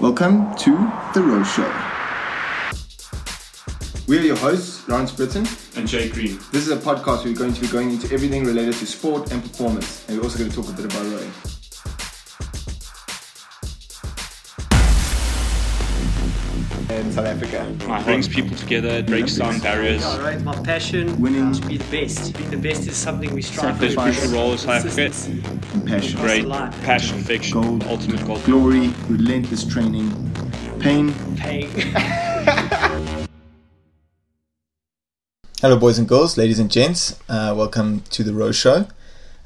Welcome to The Rose Show. We are your hosts, Lawrence Brittain. and Jay Green. This is a podcast where we're going to be going into everything related to sport and performance. And we're also going to talk a bit about rowing. In South Africa. It brings people together, it breaks down barriers. All right, my passion Winning. to be the best. Being the best is something we strive There's for. crucial role in South Africa. Consistency. Compassion. Great passion, fiction, Gold. ultimate gold. Glory, relentless training, pain. Paying. Hello, boys and girls, ladies and gents. Uh, welcome to the Rose Show.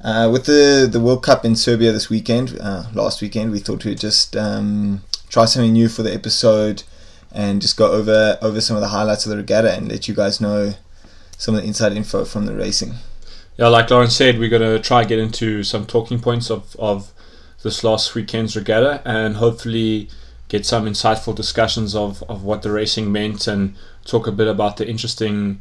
Uh, with the, the World Cup in Serbia this weekend, uh, last weekend, we thought we'd just um, try something new for the episode and just go over over some of the highlights of the regatta and let you guys know some of the inside info from the racing. Yeah, like Lauren said, we're going to try get into some talking points of, of this last weekend's regatta and hopefully get some insightful discussions of, of what the racing meant and talk a bit about the interesting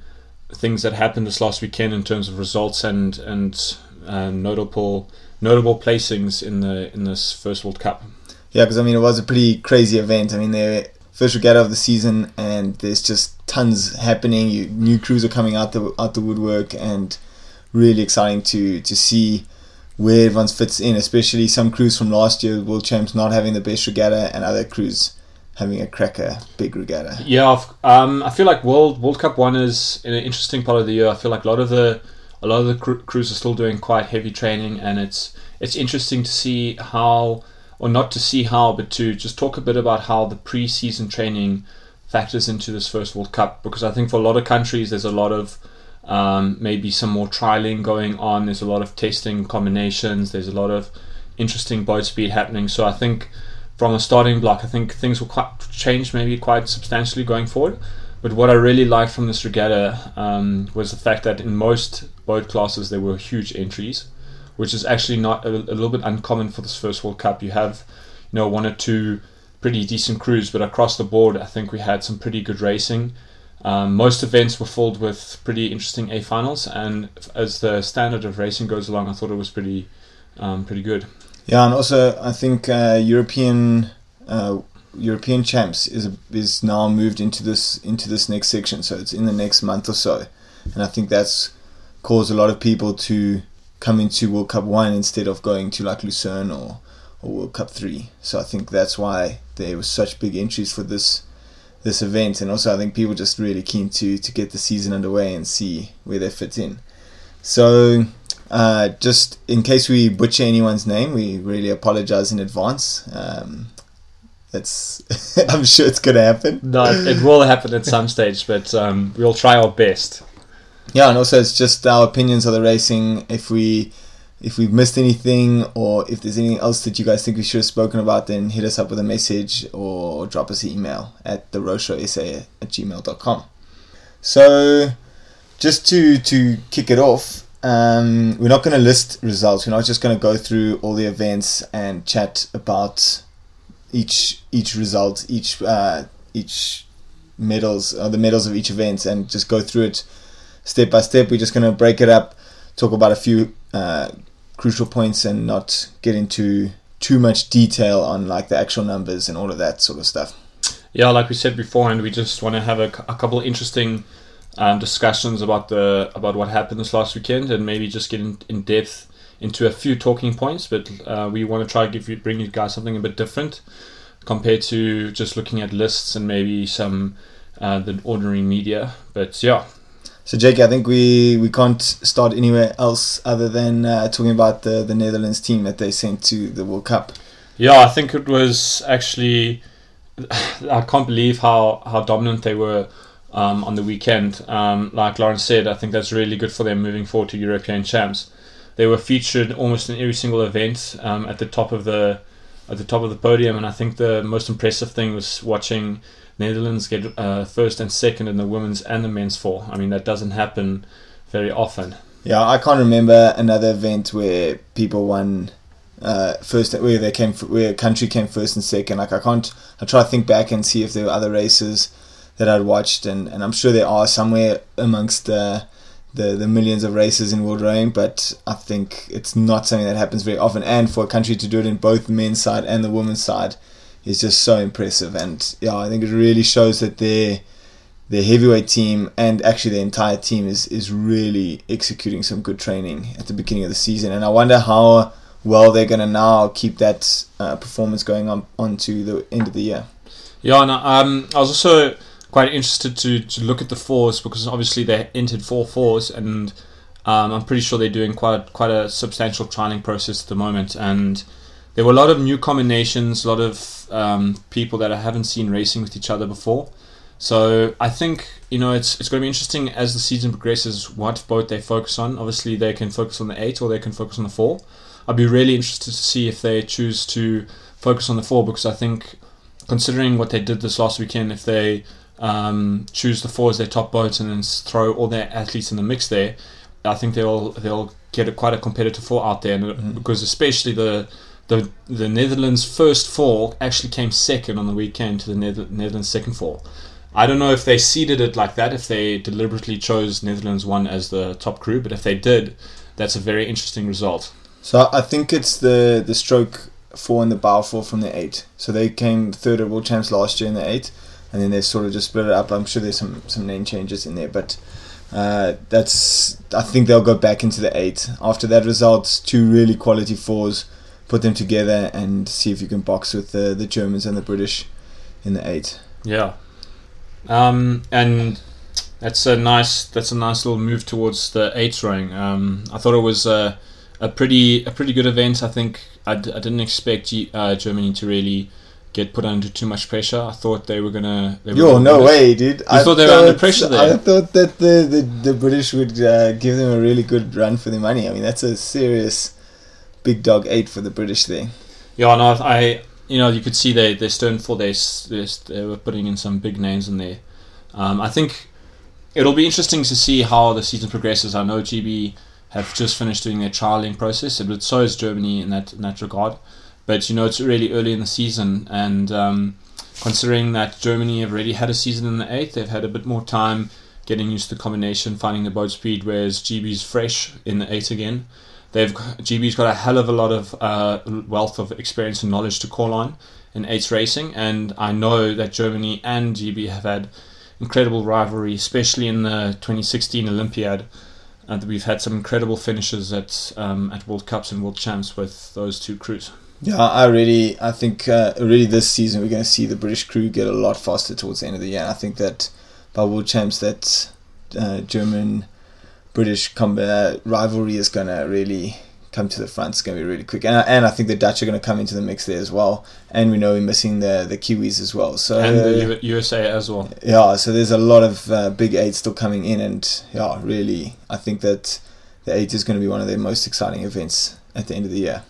things that happened this last weekend in terms of results and and uh, notable notable placings in the in this first World Cup. Yeah, because I mean, it was a pretty crazy event. I mean, the first regatta of the season, and there's just tons happening. You, new crews are coming out the out the woodwork, and really exciting to to see where everyone fits in. Especially some crews from last year, World Champs, not having the best regatta, and other crews having a cracker big regatta. Yeah, um, I feel like World World Cup one is an interesting part of the year. I feel like a lot of the a lot of the cru- crews are still doing quite heavy training, and it's it's interesting to see how, or not to see how, but to just talk a bit about how the pre-season training factors into this first World Cup. Because I think for a lot of countries, there's a lot of um, maybe some more trialing going on. There's a lot of testing combinations. There's a lot of interesting boat speed happening. So I think from a starting block, I think things will quite change maybe quite substantially going forward. But what I really liked from this regatta um, was the fact that in most boat classes there were huge entries, which is actually not a, a little bit uncommon for this first World Cup. You have, you know, one or two pretty decent crews, but across the board, I think we had some pretty good racing. Um, most events were filled with pretty interesting A finals, and as the standard of racing goes along, I thought it was pretty, um, pretty good. Yeah, and also I think uh, European uh, European champs is is now moved into this into this next section, so it's in the next month or so, and I think that's caused a lot of people to come into World Cup one instead of going to like Lucerne or or World Cup three. So I think that's why there was such big entries for this this event, and also I think people just really keen to to get the season underway and see where they fit in. So uh, just in case we butcher anyone's name, we really apologize in advance. Um, it's I'm sure it's gonna happen. No, it, will happen at some stage, but um, we'll try our best. Yeah, and also it's just our opinions of the racing. If we if we've missed anything or if there's anything else that you guys think we should have spoken about, then hit us up with a message or drop us an email at the sa at gmail.com. So just to to kick it off, um, we're not going to list results. We're not just going to go through all the events and chat about each each result, each uh, each medals, or the medals of each event, and just go through it step by step. We're just going to break it up, talk about a few uh, crucial points, and not get into too much detail on like the actual numbers and all of that sort of stuff. Yeah, like we said beforehand, we just want to have a, a couple interesting um, discussions about the about what happened this last weekend, and maybe just get in, in depth into a few talking points. But uh, we want to try to give you bring you guys something a bit different compared to just looking at lists and maybe some uh, the ordinary media. But yeah, So, Jake, I think we, we can't start anywhere else other than uh, talking about the, the Netherlands team that they sent to the World Cup. Yeah, I think it was actually. I can't believe how, how dominant they were um, on the weekend. Um, like Lawrence said, I think that's really good for them moving forward to European champs. They were featured almost in every single event um, at the top of the at the top of the podium, and I think the most impressive thing was watching Netherlands get uh, first and second in the women's and the men's four. I mean, that doesn't happen very often. Yeah, I can't remember another event where people won uh, first, where they came, where country came first and second. Like I can't, I try to think back and see if there were other races that I'd watched, and, and I'm sure there are somewhere amongst the, the the millions of races in world rowing, but I think it's not something that happens very often. And for a country to do it in both the men's side and the women's side is just so impressive. And yeah, I think it really shows that their their heavyweight team and actually the entire team is is really executing some good training at the beginning of the season. And I wonder how well they're going to now keep that uh, performance going on onto the end of the year. Yeah, and um, I was also quite interested to, to look at the fours because obviously they entered four fours, and um, I'm pretty sure they're doing quite a, quite a substantial trialing process at the moment. And there were a lot of new combinations, a lot of um, people that I haven't seen racing with each other before. So I think you know it's it's going to be interesting as the season progresses what boat they focus on. Obviously, they can focus on the eight or they can focus on the four. I'd be really interested to see if they choose to focus on the four because I think considering what they did this last weekend, if they um, choose the four as their top boat and then throw all their athletes in the mix there, I think they'll they'll get a, quite a competitive four out there, mm. because especially the the the Netherlands first four actually came second on the weekend to the Netherlands second four. I don't know if they seeded it like that, if they deliberately chose Netherlands one as the top crew, but if they did, that's a very interesting result. So I think it's the the stroke four and the bow four from the eight. So they came third at World Champs last year in the eight, and then they sort of just split it up. I'm sure there's some some name changes in there, but uh, that's I think they'll go back into the eight after that result. Two really quality fours, put them together and see if you can box with the the Germans and the British in the eight. Yeah, um, and that's a nice that's a nice little move towards the eight rowing. Um, I thought it was a, a pretty a pretty good event. I think I d- I didn't expect G- uh, Germany to really get put under too much pressure. I thought they were gonna. They Yo, no way, dude! You I thought they were under pressure there. I thought that the the, the British would uh, give them a really good run for their money. I mean, that's a serious big dog eight for the British there. Yeah, no, I you know, you could see they they stern for they they were putting in some big names in there. Um, I think it'll be interesting to see how the season progresses. I know GB have just finished doing their trialing process, but so is Germany in that in that regard. But you know, it's really early in the season, and um, considering that Germany have already had a season in the eighth, they've had a bit more time getting used to the combination, finding the boat speed, whereas GB's fresh in the eight again. They've GB's got a hell of a lot of uh, wealth of experience and knowledge to call on in eights racing, and I know that Germany and GB have had incredible rivalry, especially in the 2016 Olympiad. And we've had some incredible finishes at um, at World Cups and World Champs with those two crews. Yeah, I really, I think uh, really this season we're going to see the British crew get a lot faster towards the end of the year. I think that by World Champs that uh, German British combat rivalry is going to really come to the front. It's going to be really quick, and and I think the Dutch are going to come into the mix there as well. And we know we're missing the the Kiwis as well. So and the USA as well. Yeah, so there's a lot of uh, big eight still coming in, and yeah, really, I think that the eight is going to be one of the most exciting events at the end of the year.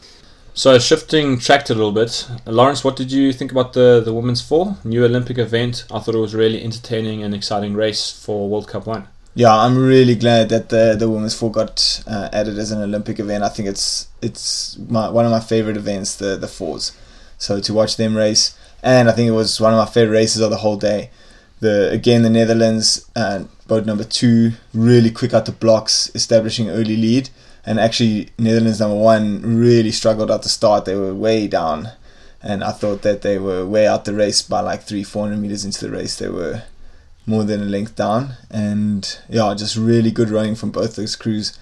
So shifting track a little bit, Lawrence, what did you think about the the women's four new Olympic event? I thought it was really entertaining and exciting race for World Cup one yeah, I'm really glad that the the women's four got uh, added as an Olympic event. I think it's it's my, one of my favorite events, the the fours. So to watch them race, and I think it was one of my favorite races of the whole day. The again the Netherlands uh, boat number two really quick out the blocks, establishing early lead, and actually Netherlands number one really struggled at the start. They were way down, and I thought that they were way out the race by like three four hundred meters into the race. They were more than a length down. And yeah, just really good running from both those crews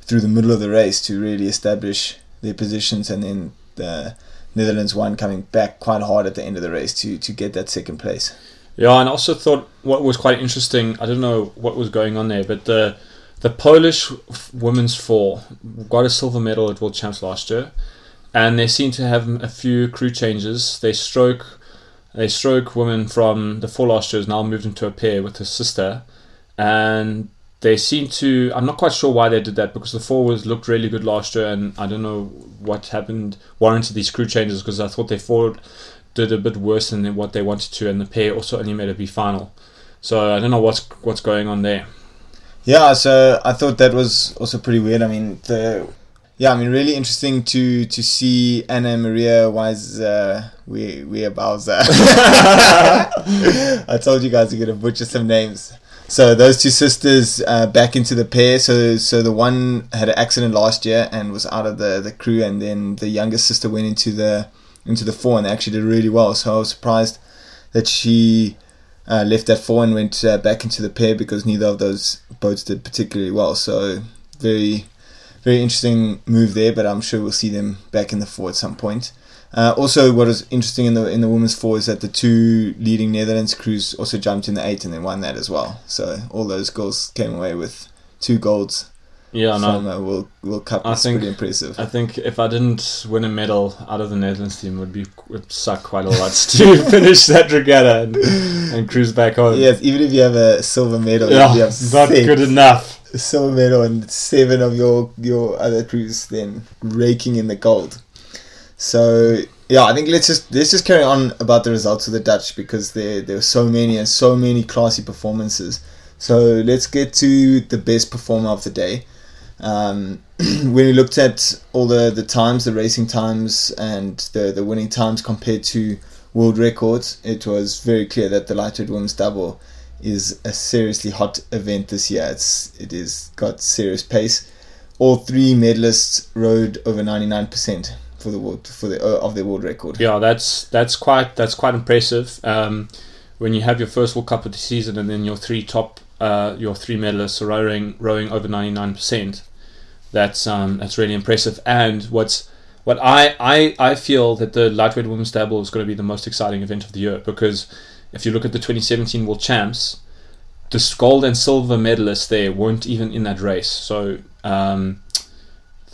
through the middle of the race to really establish their positions. And then the Netherlands one coming back quite hard at the end of the race to, to get that second place. Yeah, and also thought what was quite interesting, I don't know what was going on there, but the the Polish women's four got a silver medal at World Champs last year, and they seem to have a few crew changes. They stroke a stroke woman from the four last years now moved into a pair with her sister, and they seem to. I'm not quite sure why they did that because the four was looked really good last year, and I don't know what happened warranted these crew changes because I thought they four did a bit worse than what they wanted to, and the pair also only made a B final. So I don't know what's what's going on there. Yeah, so I thought that was also pretty weird. I mean, the yeah, I mean, really interesting to to see Anna Maria Wise uh, we we Bowser. I told you guys you're gonna butcher some names. So those two sisters uh, back into the pair. So so the one had an accident last year and was out of the, the crew, and then the youngest sister went into the into the four, and they actually did really well. So I was surprised that she uh, left that four and went uh, back into the pair because neither of those boats did particularly well. So very, very interesting move there. But I'm sure we'll see them back in the four at some point. Uh, also, what was interesting in the in the women's four is that the two leading Netherlands crews also jumped in the eight and then won that as well. So all those girls came away with two golds Yeah, no. World World Cup. I think- pretty impressive. I think if I didn't win a medal out of the Netherlands team, would be would suck quite a lot to finish that regatta and, and cruise back home. yes, even if you have a silver medal, yeah, you have not six- good enough. silver medal and seven of your your other crews then raking in the gold. So yeah, I think let's just let's just carry on about the results of the Dutch because there there were so many and so many classy performances. So let's get to the best performer of the day. Um, when we looked at all the, the times, the racing times, and the, the winning times compared to world records, it was very clear that the lightweight women's double is a seriously hot event this year. It's it is got serious pace. All three medalists rode over ninety nine percent for the world for the uh, of their world record. Yeah, that's that's quite that's quite impressive. Um, when you have your first World Cup of the season and then your three top uh, your three medalists are rowing rowing over ninety nine percent, that's um, that's really impressive. And what's what I, I I feel that the lightweight women's double is going to be the most exciting event of the year because if you look at the 2017 World Champs, the gold and silver medalists there weren't even in that race. So um,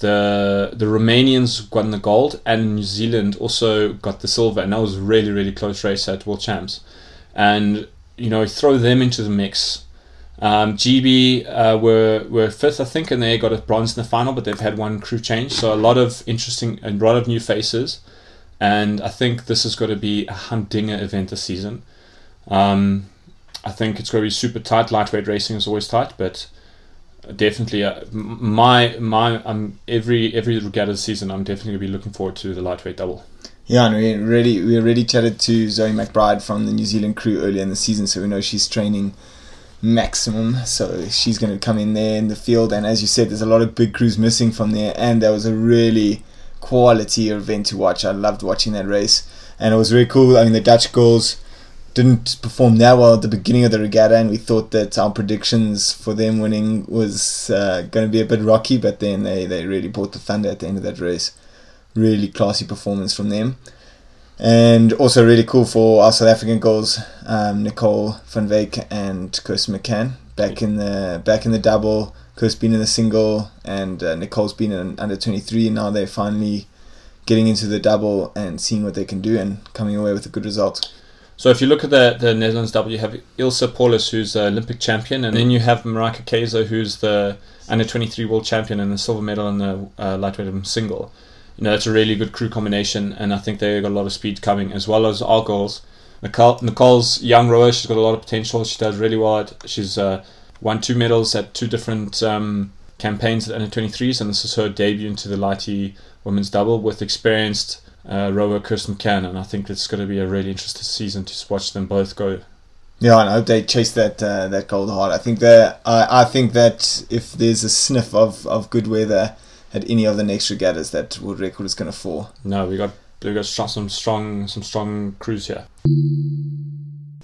the the Romanians won the gold and New Zealand also got the silver, and that was a really really close race at World Champs. And you know, throw them into the mix. Um, GB uh, were were fifth, I think, and they got a bronze in the final, but they've had one crew change, so a lot of interesting and a lot of new faces. And I think this is going to be a humdinger event this season. Um, I think it's going to be super tight. Lightweight racing is always tight, but definitely uh, my my um every every regatta season I'm definitely gonna be looking forward to the lightweight double. Yeah, and we already we already chatted to Zoe McBride from the New Zealand crew earlier in the season, so we know she's training maximum. So she's going to come in there in the field, and as you said, there's a lot of big crews missing from there, and that was a really quality event to watch. I loved watching that race, and it was really cool. I mean, the Dutch girls didn't perform that well at the beginning of the regatta, and we thought that our predictions for them winning was uh, going to be a bit rocky, but then they, they really brought the thunder at the end of that race. Really classy performance from them. And also really cool for our South African girls, um, Nicole van Wyk and Kirsten McCann back in the back in the double. Kirsten been in the single, and uh, Nicole's been in under twenty three. Now they're finally getting into the double and seeing what they can do and coming away with a good result. So if you look at the the Netherlands double, you have Ilse Paulis, who's the Olympic champion, and then you have Marieke Keijser, who's the under 23 world champion and the silver medal in the uh, lightweight single. You know, that's a really good crew combination, and I think they've got a lot of speed coming, as well as our girls. Nicole, Nicole's young rower, she's got a lot of potential. She does really well. At, she's uh, won two medals at two different um, campaigns at under 23s, and this is her debut into the lighty women's double with experienced uh, rower Kirsten McCann, and I think it's going to be a really interesting season to watch them both go. Yeah, I hope they chase that uh, that gold hard. I think that I I think that if there's a sniff of, of good weather at any of the next regattas, that world record is going to fall. No, we got we got some strong some strong crews here.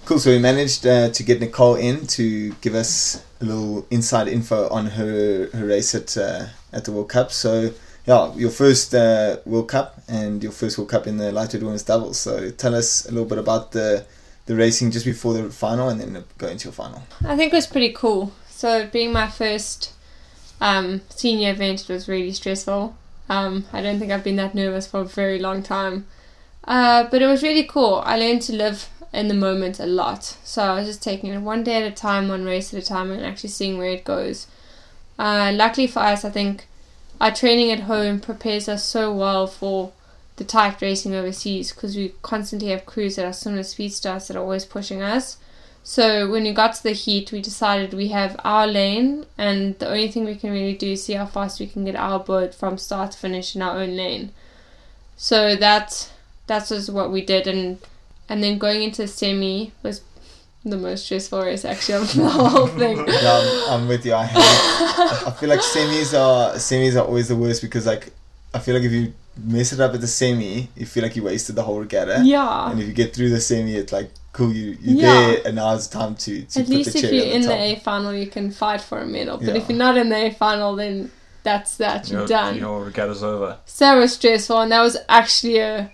Cool. So we managed uh, to get Nicole in to give us a little inside info on her her race at uh, at the World Cup. So yeah, your first uh, World Cup and your first World Cup in the lightweight women's doubles. So tell us a little bit about the the racing just before the final, and then go into your final. I think it was pretty cool. So being my first um, senior event, was really stressful. Um, I don't think I've been that nervous for a very long time. Uh, but it was really cool. I learned to live in the moment a lot. So I was just taking it one day at a time, one race at a time, and actually seeing where it goes. Uh, luckily for us, I think our training at home prepares us so well for the tight racing overseas because we constantly have crews that are similar speed us that are always pushing us. So when we got to the heat, we decided we have our lane, and the only thing we can really do is see how fast we can get our boat from start to finish in our own lane. So that that's just what we did, and and then going into semi was the most stressful race actually of the whole thing. Yeah, I'm, I'm with you. I hate. I feel like semis are semis are always the worst because like I feel like if you mess it up at the semi, you feel like you wasted the whole regatta. Yeah. And if you get through the semi, it's like cool. You you're Yeah. there, and now it's time to, to At put least the if you're on in the the. A final, you can fight for a medal. But Yeah. if you're not in the A final, then that's that. You're Your, done. your regatta's over. So that was stressful, and that was actually a,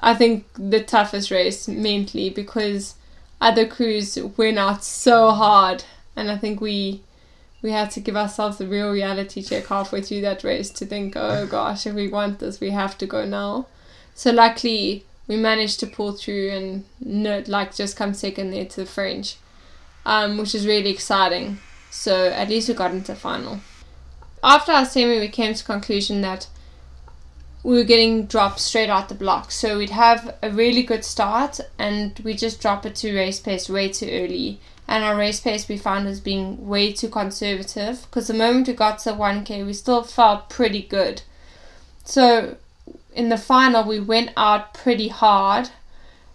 I think the toughest race mentally because other crews went out so hard, and I think we we had to give ourselves a real reality check halfway through that race to think, oh gosh, if we want this, we have to go now. So luckily, we managed to pull through and not, like just come second there to the French, um, which is really exciting. So at least we got into the final. After our semi, we came to conclusion that we were getting dropped straight out the block. So we'd have a really good start and we just drop it to race pace way too early. And our race pace we found was being way too conservative because the moment we got to 1k, we still felt pretty good. So in the final, we went out pretty hard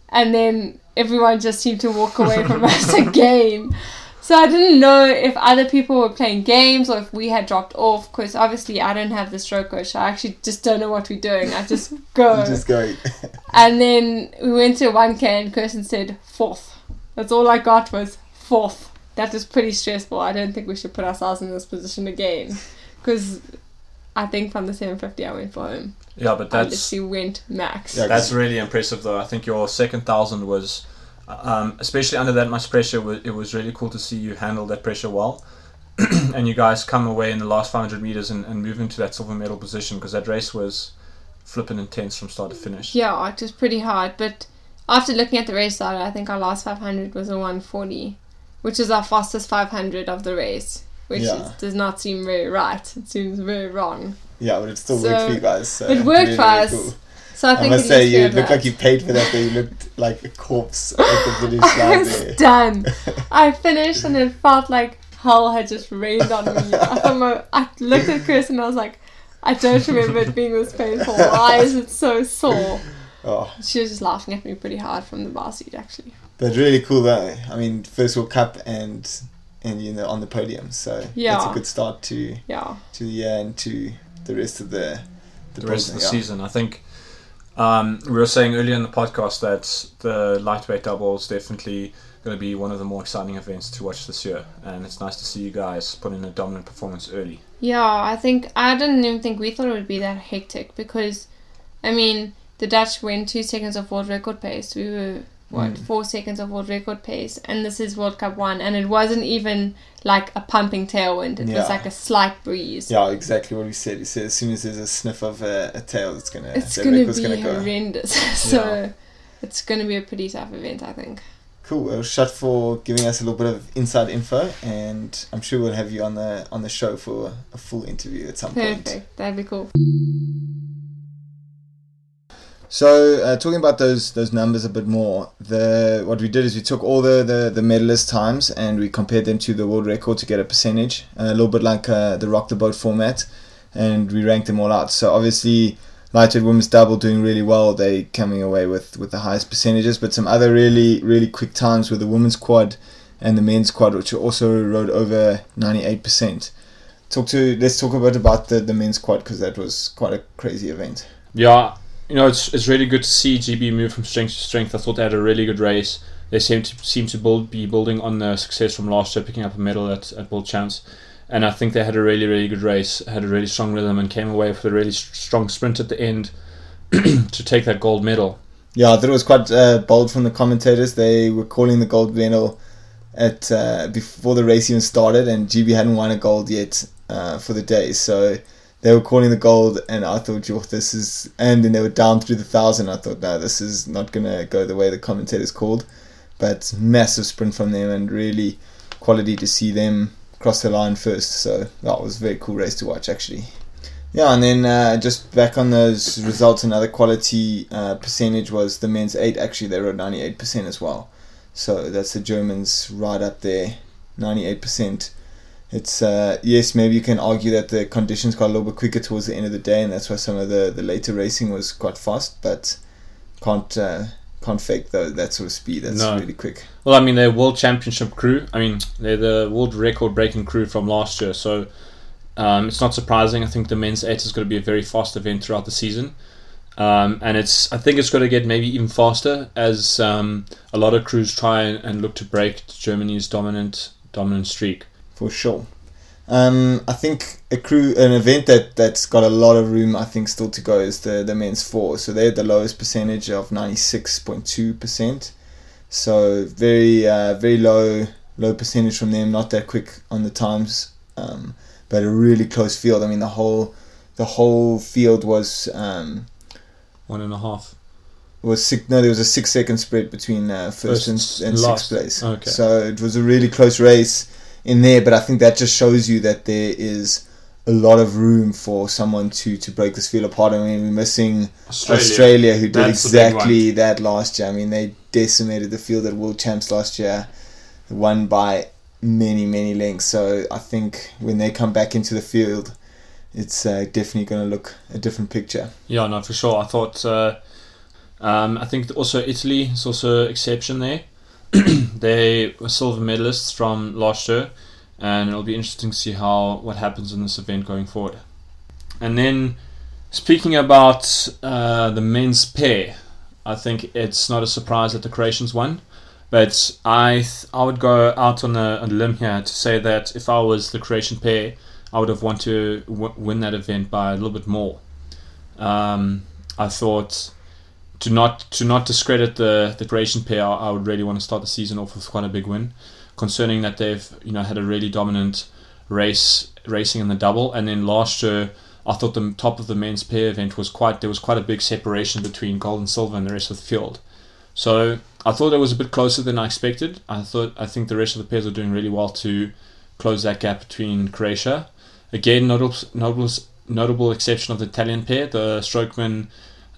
and then everyone just seemed to walk away from us again. So I didn't know if other people were playing games or if we had dropped off because obviously I don't have the stroke coach. So I actually just don't know what we're doing. I just go. You just go. And then we went to 1K and Kirsten said fourth. That's all I got was fourth. That was pretty stressful. I don't think we should put ourselves in this position again because I think from the 750 I went for home. Yeah, but I that's literally went max. Yeah, That's really impressive, though. I think your second thousand was, um, especially under that much pressure, it was really cool to see you handle that pressure well. and you guys come away in the last 500 meters and, and move into that silver medal position because that race was flipping intense from start to finish. Yeah, it was pretty hard. But after looking at the race data, I think our last 500 was a 140, which is our fastest 500 of the race, which Yeah. is, does not seem very right. It seems very wrong. Yeah, but it still So, worked for you guys. So it worked really, for us. cool. So I I, must say, you have look like you paid for that. But you looked like a corpse at the finish line. I was there. done. I finished and it felt like hell had just rained on me. I, my, I looked at Chris and I was like, I don't remember it being this painful. Why is it so sore? Oh, She was just laughing at me pretty hard from the bar seat, actually. but really cool though. I mean, first World Cup and and you know on the podium. So yeah, it's a good start to Yeah. to the year and to the rest of the the rest of the yeah. season. I think um, we were saying earlier in the podcast that the lightweight double is definitely going to be one of the more exciting events to watch this year, and it's nice to see you guys put in a dominant performance early. Yeah, I think I didn't even think we thought it would be that hectic because, I mean, the Dutch went two seconds of world record pace. We were what Mm. four seconds of world record pace, and this is World Cup one, and it wasn't even like a pumping tailwind. It Yeah. was like a slight breeze. Yeah, exactly what we said. He said as soon as there's a sniff of a, a tail, it's gonna It's gonna be gonna go. horrendous. so it's gonna be a pretty tough event, I think. Cool. Well, Shut for giving us a little bit of inside info, and I'm sure we'll have you on the on the show for a full interview at some point. Perfect. That'd be cool. So, uh, talking about those those numbers a bit more, the what we did is we took all the, the, the medalist times and we compared them to the world record to get a percentage, a little bit like uh, the rock the boat format, and we ranked them all out. So obviously, lightweight women's double doing really well. They coming away with, with the highest percentages, but some other really really quick times were the women's quad and the men's quad, which also rode over ninety eight percent. Talk to let's talk a bit about the, the men's quad because that was quite a crazy event. Yeah, you know, it's it's really good to see GB move from strength to strength. I thought they had a really good race. They seem to seem to build, be building on the success from last year, picking up a medal at, at World Champs. And I think they had a really, really good race, had a really strong rhythm, and came away with a really strong sprint at the end to take that gold medal. Yeah, I thought it was quite uh, bold from the commentators. They were calling the gold medal at uh, before the race even started, and GB hadn't won a gold yet uh, for the day. So they were calling the gold, and I thought, "Yo, this is." And then they were down through the thousand. I thought, "No, this is not gonna go the way the commentators called." But massive sprint from them, and really quality to see them cross the line first. So that was a very cool race to watch, actually. Yeah, and then uh, just back on those results, another quality uh, percentage was the men's eight. Actually, they were ninety eight percent as well. So that's the Germans right up there, ninety eight percent. It's uh, yes, maybe you can argue that the conditions got a little bit quicker towards the end of the day, and that's why some of the, the later racing was quite fast. But can't uh, can't fake though that sort of speed. That's No. really quick. Well, I mean, they're world championship crew. I mean, they're the world record breaking crew from last year, so um, it's not surprising. I think the men's eight is going to be a very fast event throughout the season. Um, and it's I think it's going to get maybe even faster as um, a lot of crews try and, and look to break Germany's dominant dominant streak. For sure. Um, I think a crew, an event that that's got a lot of room, I think, still to go is the the men's four. So they're the lowest percentage of ninety six point two percent. So very uh, very low low percentage from them. Not that quick on the times, um, but a really close field. I mean, the whole the whole field was um, One and a half. was six. No, there was a six second spread between uh, first, First and, and last. sixth place. Okay. So it was a really close race in there, but I think that just shows you that there is a lot of room for someone to to break this field apart. I mean, we're missing Australia, who did That's exactly that last year. I mean, they decimated the field at World Champs last year, won by many many lengths. So I think when they come back into the field. It's uh, definitely going to look a different picture. Yeah, no, for sure. I thought. Uh, um, I think also Italy is also exception there. they were silver medalists from last year, and it'll be interesting to see how what happens in this event going forward. And then, speaking about uh, the men's pair, I think it's not a surprise that the Croatians won. But I th- I would go out on a, a limb here to say that if I was the Croatian pair, I would have wanted to w- win that event by a little bit more. Um, I thought to not to not discredit the the Croatian pair, I, would really want to start the season off with quite a big win, concerning that they've you know had a really dominant race racing in the double, and then last year I thought the top of the men's pair event was quite there was quite a big separation between gold and silver and the rest of the field. So I thought it was a bit closer than I expected. I thought I think the rest of the pairs are doing really well to close that gap between Croatia. Again, notable notable notable exception of the Italian pair, the strokeman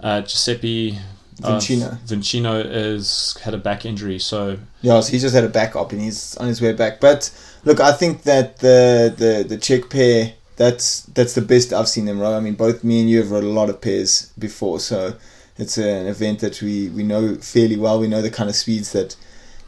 uh, Giuseppe uh, Vicino. Vicino is had a back injury, so Yeah, so he just had a back up and he's on his way back. But look, I think that the the the Czech pair that's that's the best I've seen them row. I mean, both me and you have rowed a lot of pairs before, so it's an event that we we know fairly well. We know the kind of speeds that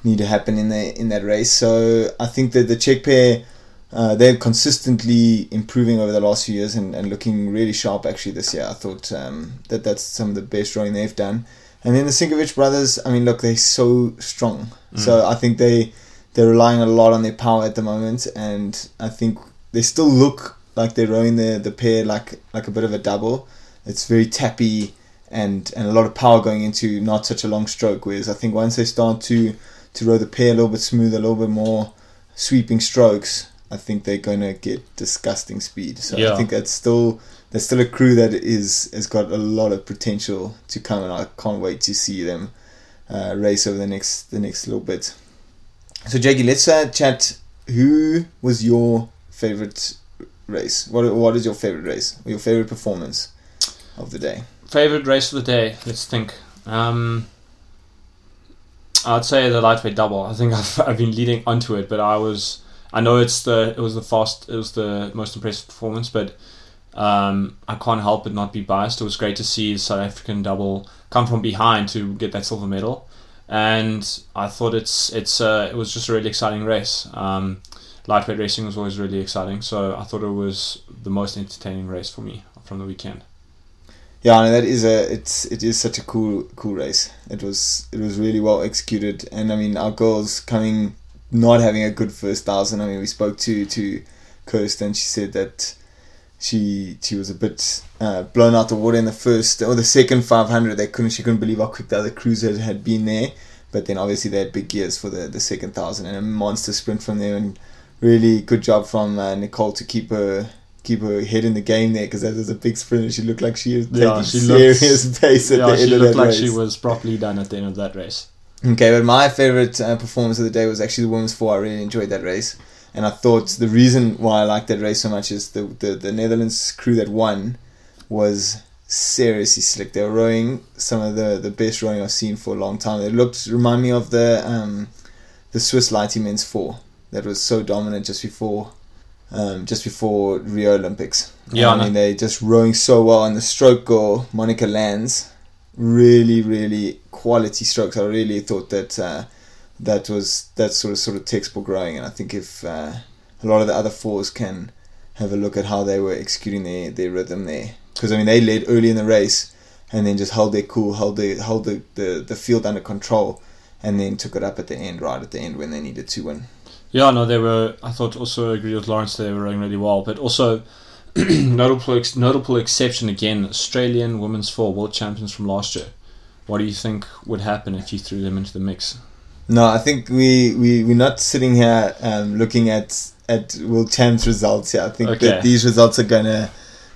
need to happen in the in that race. So I think that the Czech pair. Uh, they're consistently improving over the last few years and, and looking really sharp actually this year. I thought um, that that's some of the best rowing they've done. And then the Sinkovic brothers, I mean, look, they're so strong. So I think they they're relying a lot on their power at the moment, and I think they still look like they're rowing the the pair like like a bit of a double. It's very tappy and and a lot of power going into not such a long stroke. Whereas I think once they start to to row the pair a little bit smoother, a little bit more sweeping strokes, I think they're going to get disgusting speed. So I think that's still there's still a crew that is has got a lot of potential to come, and I can't wait to see them uh, race over the next the next little bit. So Jackie, let's uh, chat. Who was your favorite race? What what is your favorite race? Your favorite performance of the day? favorite race of the day. Let's think. Um, I'd say the lightweight double. I think I've, I've been leading onto it, but I was I know it's the it was the fast it was the most impressive performance, but um, I can't help but not be biased. It was great to see the South African double come from behind to get that silver medal, and I thought it's it's uh, it was just a really exciting race. Um, lightweight racing was always really exciting, so I thought it was the most entertaining race for me from the weekend. Yeah, and that is a it's it is such a cool cool race. It was it was really well executed, and I mean our girls coming not having a good first thousand. I mean we spoke to to Kirsten. She said that she she was a bit uh, blown out the water in the first or the second five hundred. They couldn't she couldn't believe how quick the other cruisers had been there. But then obviously they had big gears for the the second thousand and a monster sprint from there and really good job from uh, Nicole to keep her keep her head in the game there because that was a big sprint and she looked like she was taking Yeah, she looked- serious pace at yeah, the end she of looked that like race. she was properly done at the end of that race. Okay, but my favorite uh, performance of the day was actually the women's four. I really enjoyed that race, and I thought the reason why I liked that race so much is the the, the Netherlands crew that won was seriously slick. They were rowing some of the, the best rowing I've seen for a long time. It looked remind me of the um, the Swiss Lighty men's four that was so dominant just before um, just before Rio Olympics. Yeah, I mean they just rowing so well, and the stroke girl Monica Lands really really quality strokes. I really thought that uh, that was that sort of sort of textbook rowing, and I think if uh, a lot of the other fours can have a look at how they were executing their, their rhythm there, because I mean they led early in the race, and then just held their cool, hold the hold the, the, the field under control, and then took it up at the end, right at the end when they needed to win. Yeah, no, they were. I thought also agree with Lawrence. They were running really well, but also notable ex- notable exception again. Australian women's four world champions from last year. What do you think would happen if you threw them into the mix? No, I think we we we're not sitting here um, looking at at world champs results here. I think Okay. that these results are gonna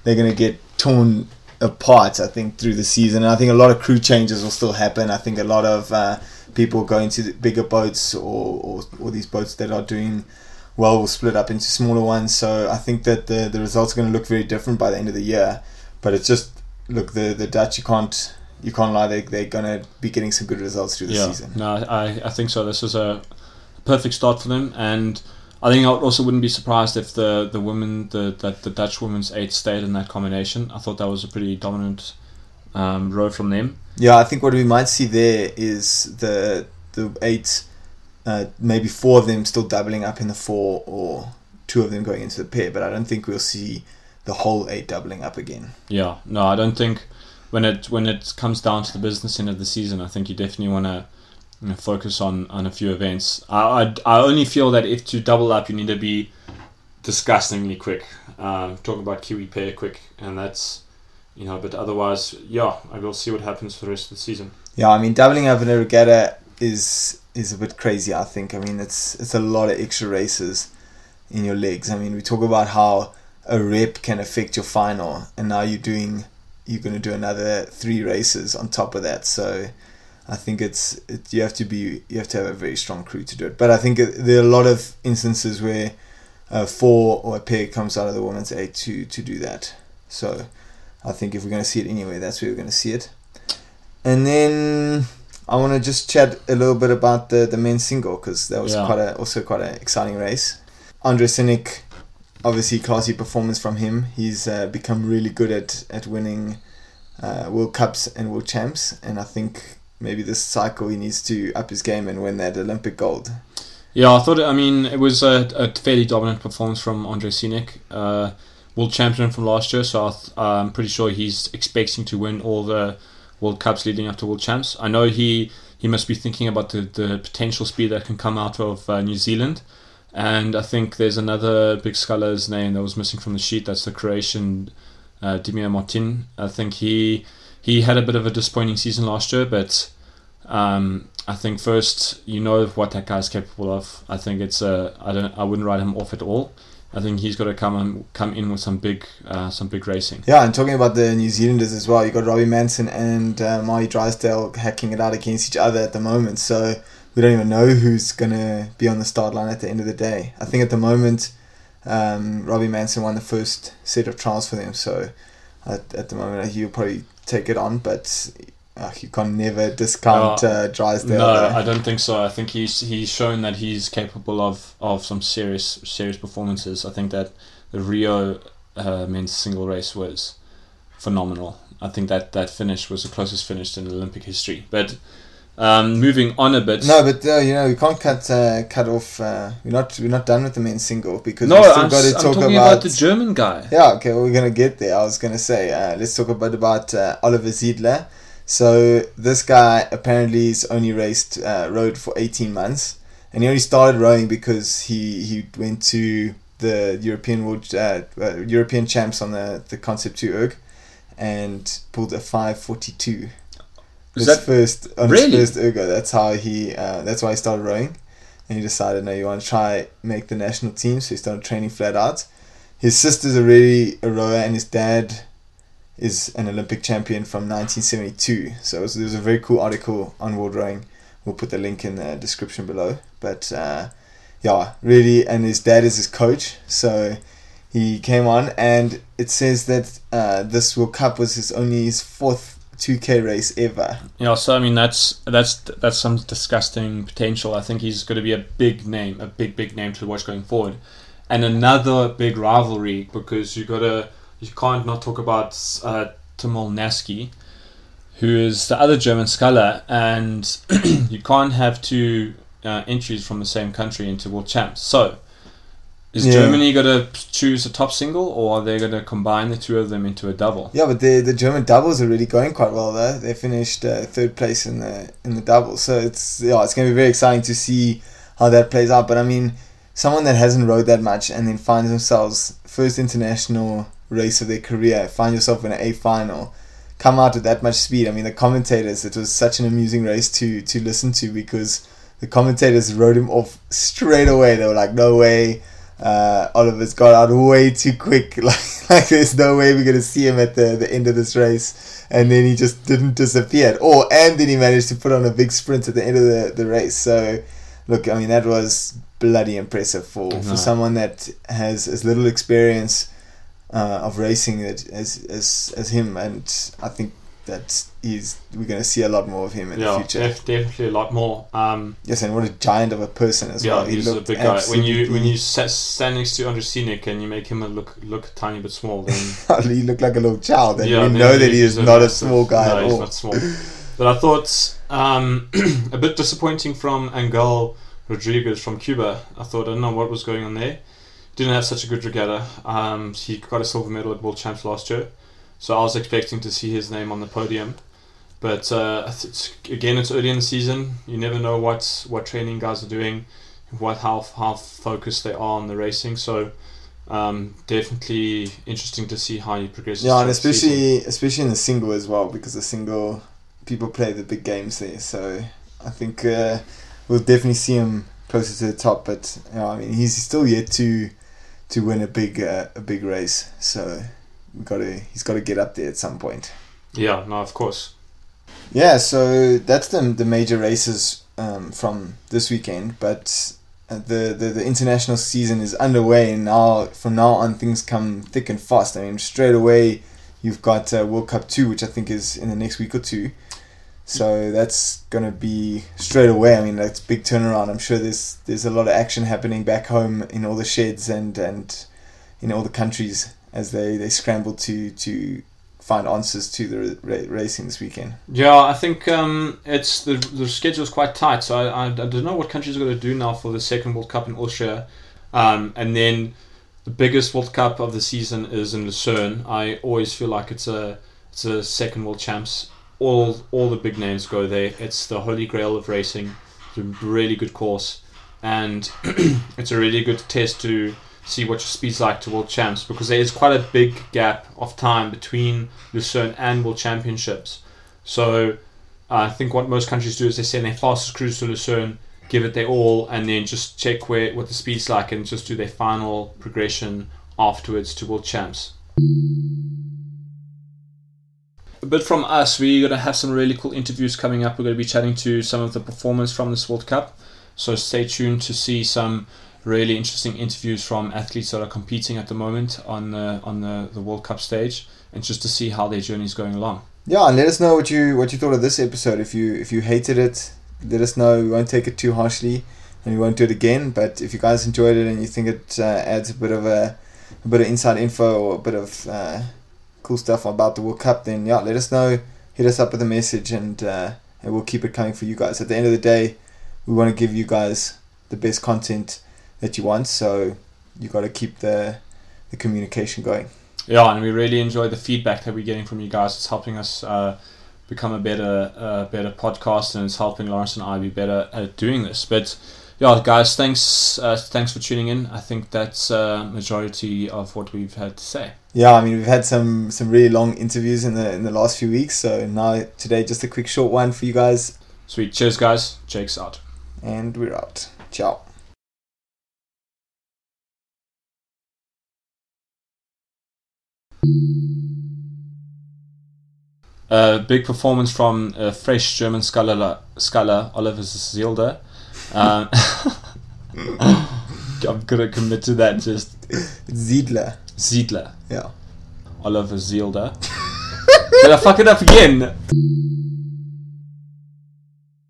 they're gonna get torn apart. I think through the season, and I think a lot of crew changes will still happen. I think a lot of uh, people go into the bigger boats or, or or these boats that are doing well will split up into smaller ones. So I think that the the results are going to look very different by the end of the year. But it's just look the the Dutch you can't you can't lie they they're going to be getting some good results through the yeah, season. no, I I think so. This is a perfect start for them, and I think I also wouldn't be surprised if the the women the that the Dutch women's eight stayed in that combination. I thought that was a pretty dominant um, row from them. Yeah, I think what we might see there is the the eight, uh, maybe four of them still doubling up in the four, or two of them going into the pair. But I don't think we'll see the whole eight doubling up again. Yeah, no, I don't think when it when it comes down to the business end of the season, I think you definitely want to you know, focus on, on a few events. I, I I only feel that if to double up, you need to be disgustingly quick. Um, talk about Kiwi pair quick, and that's you know. But otherwise, yeah, I will see what happens for the rest of the season. Yeah, I mean doubling up in a regatta is is a bit crazy. I think. I mean it's it's a lot of extra races in your legs. I mean we talk about how a rep can affect your final, and now you're doing you're going to do another three races on top of that. So I think it's it, you have to be you have to have a very strong crew to do it. But I think it, there are a lot of instances where a four or a pair comes out of the women's eight to to do that. So I think if we're going to see it anyway, that's where we're going to see it. And then I want to just chat a little bit about the the men's single because that was Yeah. quite a also quite an exciting race. Andre Synek, obviously classy performance from him. He's uh, become really good at at winning uh, World Cups and World Champs, and I think maybe this cycle he needs to up his game and win that Olympic gold. Yeah, I thought. I mean, it was a, a fairly dominant performance from Andre Synek, uh, world champion from last year. So I th- I'm pretty sure he's expecting to win all the World Cups leading up to World Champs. I know he he must be thinking about the, the potential speed that can come out of uh, New Zealand. And I think there's another big sculler's name that was missing from the sheet. That's the Croatian uh, Damir Martin. I think he he had a bit of a disappointing season last year, but um, I think first you know what that guy's capable of. I think it's a I don't I wouldn't write him off at all. I think he's got to come and come in with some big uh, some big racing. Yeah, and talking about the New Zealanders as well, you got Robbie Manson and uh, Mahé Drysdale hacking it out against each other at the moment. So we don't even know who's gonna be on the start line at the end of the day. I think at the moment, um, Robbie Manson won the first set of trials for them. So at, at the moment, he'll probably take it on, but uh, you can never discount No, uh, Drysdale. No, though. I don't think so. I think he's he's shown that he's capable of, of some serious serious performances. I think that the Rio uh, men's single race was phenomenal. I think that that finish was the closest finish in Olympic history. But um, moving on a bit. No, but uh, you know we can't cut uh, cut off. Uh, we're not we're not done with the men's single because no, we still I'm, got to talk talking about, about the German guy. Yeah, okay, well, we're gonna get there. I was gonna say, uh, let's talk a bit about uh, Oliver Zeidler. So this guy apparently has only raced uh, rowed for eighteen months, and he only started rowing because he he went to the European World uh, uh, European champs on the the Concept Two erg, and pulled a five forty two. Is His that first on really? his first ergo. That's how he. Uh, that's why he started rowing, and he decided, no, you want to try make the national team, so he started training flat out. His sister's already a rower, and his dad is an Olympic champion from 1972. So it was, there a very cool article on World Rowing. We'll put the link in the description below. But uh, yeah, really, and his dad is his coach. So he came on, and it says that uh, this World Cup was his only his fourth 2K race ever. Yeah, so I mean that's that's that's some disgusting potential. I think he's going to be a big name, a big big name to watch going forward, and another big rivalry because you got to you can't not talk about uh, Tim Ole Naske, who is the other German sculler, and you can't have two uh, entries from the same country into world champs. So Is Yeah. Germany going to choose a top single, or are they going to combine the two of them into a double? Yeah, but the the German doubles are really going quite well there. They finished uh, third place in the in the double, so it's yeah, it's going to be very exciting to see how that plays out. But I mean, someone that hasn't rode that much and then finds themselves first international race of their career, find yourself in an A final, come out at that much speed. I mean, the commentators, it was such an amusing race to to listen to because the commentators wrote him off straight away. They were like, "No way." uh, Oliver's got out way too quick. Like, like there's no way we're gonna see him at the, the end of this race. And then he just didn't disappear at all. And then he managed to put on a big sprint at the end of the, the race. So, look, I mean, that was bloody impressive for, No. for someone that has as little experience uh, of racing as, as as as him. And I think that he's we're gonna see a lot more of him in the Yeah, future. def- definitely a lot more. Um, Yes, and what a giant of a person as yeah, well. He he's a big guy. When you when you stand next to Andre Synek and you make him look look a tiny bit small, then he looked like a little child, and yeah, we know that he is not a small guy no, at he's all. not small. But I thought um, a bit disappointing from Angel Rodriguez from Cuba. I thought I don't know what was going on there. Didn't have such a good regatta. Um, he got a silver medal at World Champs last year, so I was expecting to see his name on the podium. But uh, it's, again, it's early in the season. You never know what what training guys are doing, what how how focused they are on the racing. So um, definitely interesting to see how he progresses. Yeah, and especially especially in the single as well, because the single people play the big games there. So I think uh, we'll definitely see him closer to the top. But yeah, I mean, he's still yet to to win a big uh, a big race. So we got to he's got to get up there at some point. Yeah, no, of course. Yeah, so that's the the major races um, from this weekend, but uh, the, the the international season is underway, and now from now on things come thick and fast. I mean, straight away you've got uh, World Cup two, which I think is in the next week or two. So that's gonna be straight away. I mean, that's big turnaround. I'm sure there's there's a lot of action happening back home in all the sheds and and in all the countries as they they scramble to to find answers to the ra- racing this weekend. Yeah, I think um, it's the the schedule's quite tight, so I, I, I don't know what countries are going to do now for the second World Cup in Austria, um, and then the biggest World Cup of the season is in Lucerne. I always feel like it's a it's a second World Champs. All all the big names go there. It's the holy grail of racing. It's a really good course, and it's a really good test to see what your speed's like to World Champs because there is quite a big gap of time between Lucerne and World Championships. So I think what most countries do is they send their fastest crews to Lucerne, give it their all, and then just check where what the speed's like and just do their final progression afterwards to World Champs. Bit from us, we're going to have some really cool interviews coming up. We're going to be chatting to some of the performers from this World Cup. So stay tuned to see some really interesting interviews from athletes that are competing at the moment on the on the, the World Cup stage and just to see how their journey is going along. Yeah, and let us know what you what you thought of this episode. If you if you hated it, let us know. We won't take it too harshly, and we won't do it again. But if you guys enjoyed it and you think it uh, adds a bit of a, a bit of inside info or a bit of uh, cool stuff about the World Cup, then yeah, let us know. Hit us up with a message, and uh, and we'll keep it coming for you guys. At the end of the day, we want to give you guys the best content that you want. So you got to keep the the communication going. Yeah, and we really enjoy the feedback that we're getting from you guys. It's helping us uh, become a better, uh, better podcast, and it's helping Lawrence and I be better at doing this. But yeah, guys, thanks, uh, thanks for tuning in. I think that's uh, majority of what we've had to say. Yeah, I mean we've had some some really long interviews in the in the last few weeks. So now today just a quick short one for you guys, Sweet, cheers, guys. Jake's out. and we're out. Ciao. Uh, big performance from uh, fresh German sculler, sculler Oliver Zielder. Um, I'm gonna commit to that. Just Ziedler. Ziedler, Yeah. Oliver Zielder. Did I fuck it up again?